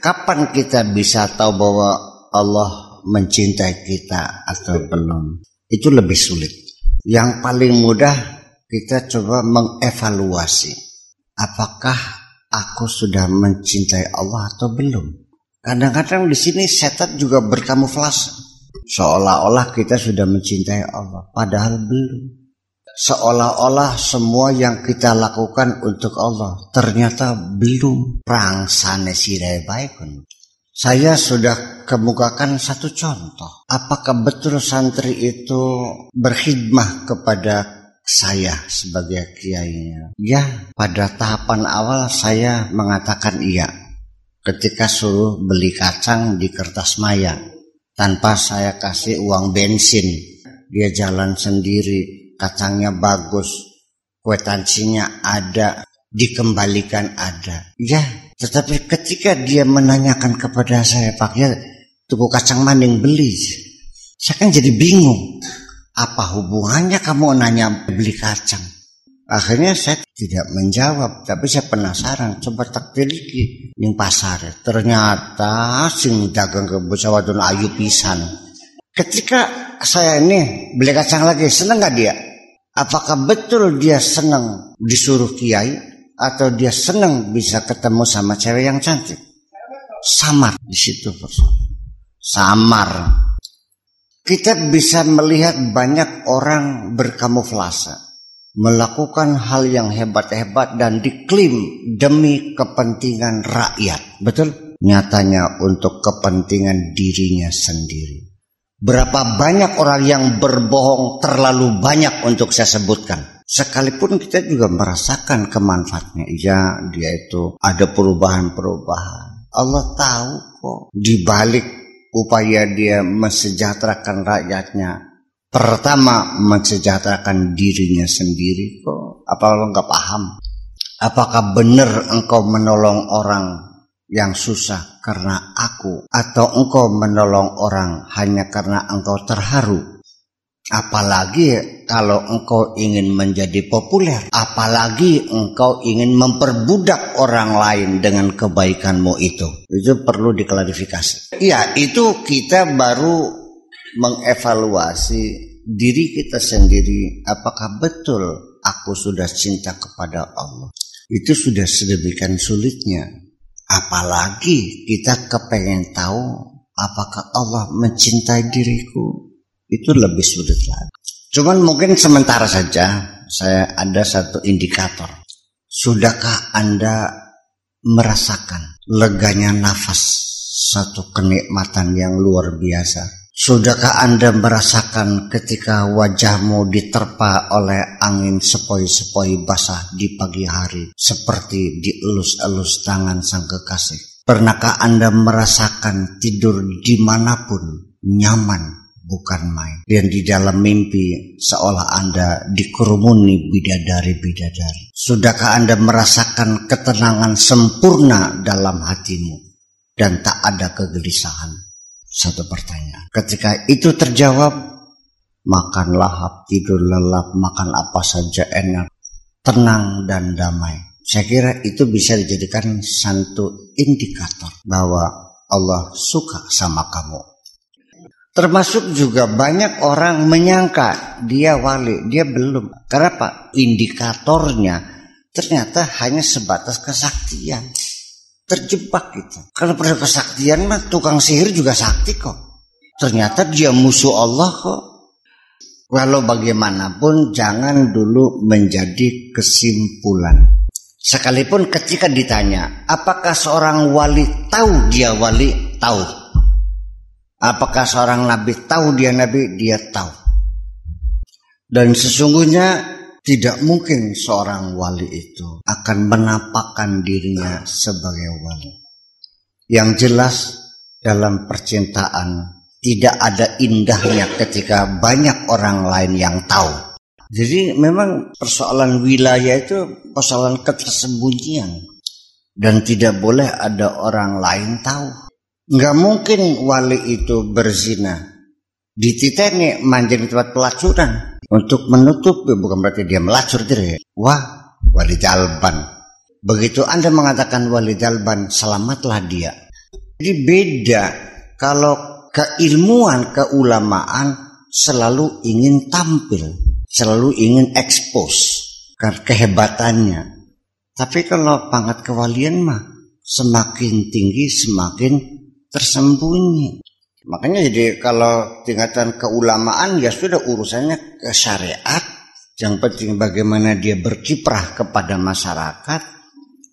kapan kita bisa tahu bahwa Allah mencintai kita atau belum? Itu lebih sulit. Yang paling mudah kita coba mengevaluasi. Apakah aku sudah mencintai Allah atau belum? Kadang-kadang di sini setan juga berkamuflase. Seolah-olah kita sudah mencintai Allah, padahal belum seolah-olah semua yang kita lakukan untuk Allah ternyata belum. Perang sana sirai baik saya sudah kemukakan satu contoh. Apakah betul santri itu berkhidmah kepada saya sebagai kiainya? Ya pada tahapan awal saya mengatakan iya. Ketika suruh beli kacang di kertas maya tanpa saya kasih uang bensin. Dia jalan sendiri kacangnya bagus, kwetansinya ada, dikembalikan ada. Ya, tetapi ketika dia menanyakan kepada saya, Pak, ya tuku kacang maning beli. Saya kan jadi bingung. Apa hubungannya kamu nanya beli kacang? Akhirnya saya tidak menjawab, tapi saya penasaran. Coba tak teliti di pasar. Ternyata sing dagang ke Busawadun Ayu pisan. Ketika saya ini beli kacang lagi, seneng gak dia? Apakah betul dia senang disuruh kiai atau dia senang bisa ketemu sama cewek yang cantik? Samar di situ persoalan. Samar. Kita bisa melihat banyak orang berkamuflase melakukan hal yang hebat-hebat dan diklaim demi kepentingan rakyat. Betul? Nyatanya untuk kepentingan dirinya sendiri. Berapa banyak orang yang berbohong terlalu banyak untuk saya sebutkan. Sekalipun kita juga merasakan kemanfaatnya. Ya, dia itu ada perubahan-perubahan. Allah tahu kok. Di balik upaya dia mensejahterakan rakyatnya. Pertama, mensejahterakan dirinya sendiri kok. Apa lo nggak paham? Apakah benar engkau menolong orang yang susah karena aku atau engkau menolong orang hanya karena engkau terharu? Apalagi kalau engkau ingin menjadi populer apalagi engkau ingin memperbudak orang lain dengan kebaikanmu itu. Itu perlu diklarifikasi. Iya itu kita baru mengevaluasi diri kita sendiri apakah betul aku sudah cinta kepada Allah. Itu sudah sedemikian sulitnya Apalagi kita kepengen tahu apakah Allah mencintai diriku. Itu lebih sulit lagi. Cuman mungkin sementara saja saya ada satu indikator. Sudahkah Anda merasakan leganya nafas satu kenikmatan yang luar biasa? Sudahkah Anda merasakan ketika wajahmu diterpa oleh angin sepoi-sepoi basah di pagi hari seperti dielus-elus tangan sang kekasih? Pernahkah Anda merasakan tidur di mana pun nyaman bukan main? Dan di dalam mimpi seolah Anda dikerumuni bidadari-bidadari. Sudahkah Anda merasakan ketenangan sempurna dalam hatimu dan tak ada kegelisahan? Satu pertanyaan. Ketika itu terjawab, makan lahap, tidur lelap, makan apa saja enak, tenang dan damai. Saya kira itu bisa dijadikan satu indikator bahwa Allah suka sama kamu. Termasuk juga banyak orang menyangka dia wali, dia belum. Kenapa? Indikatornya ternyata hanya sebatas kesaktian terjebak gitu. Karena pada kesaktian mah tukang sihir juga sakti kok. Ternyata dia musuh Allah kok. Walau bagaimanapun jangan dulu menjadi kesimpulan. Sekalipun ketika ditanya, apakah seorang wali tahu dia wali? Tahu. Apakah seorang nabi tahu dia nabi? Dia tahu. Dan sesungguhnya tidak mungkin seorang wali itu akan menampakkan dirinya sebagai wali. Yang jelas dalam percintaan tidak ada indahnya ketika banyak orang lain yang tahu. Jadi memang persoalan wilayah itu persoalan ketersembunyian dan tidak boleh ada orang lain tahu. Nggak mungkin wali itu berzina di titeni manjing tempat pelacuran untuk menutup bukan berarti dia melacur ya. Wah, wali jalban. Begitu Anda mengatakan wali jalban, selamatlah dia. Jadi beda kalau keilmuan, keulamaan selalu ingin tampil, selalu ingin expose kehebatannya. Tapi kalau pangkat kewalian mah semakin tinggi semakin tersembunyi. Makanya jadi kalau tingkatan keulamaan ya sudah urusannya ke syariat. Yang penting bagaimana dia berkiprah kepada masyarakat.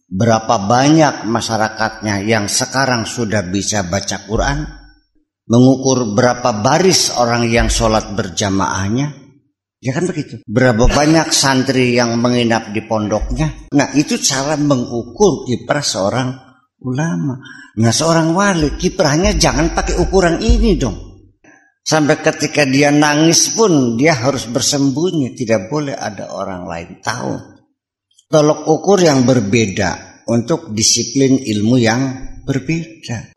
Berapa banyak masyarakatnya yang sekarang sudah bisa baca Quran. Mengukur berapa baris orang yang sholat berjamaahnya. Ya kan begitu. Berapa banyak santri yang menginap di pondoknya. Nah itu cara mengukur kiprah seorang ulama. Nah seorang wali kiprahnya jangan pakai ukuran ini dong. Sampai ketika dia nangis pun dia harus bersembunyi. Tidak boleh ada orang lain tahu. Tolok ukur yang berbeda untuk disiplin ilmu yang berbeda.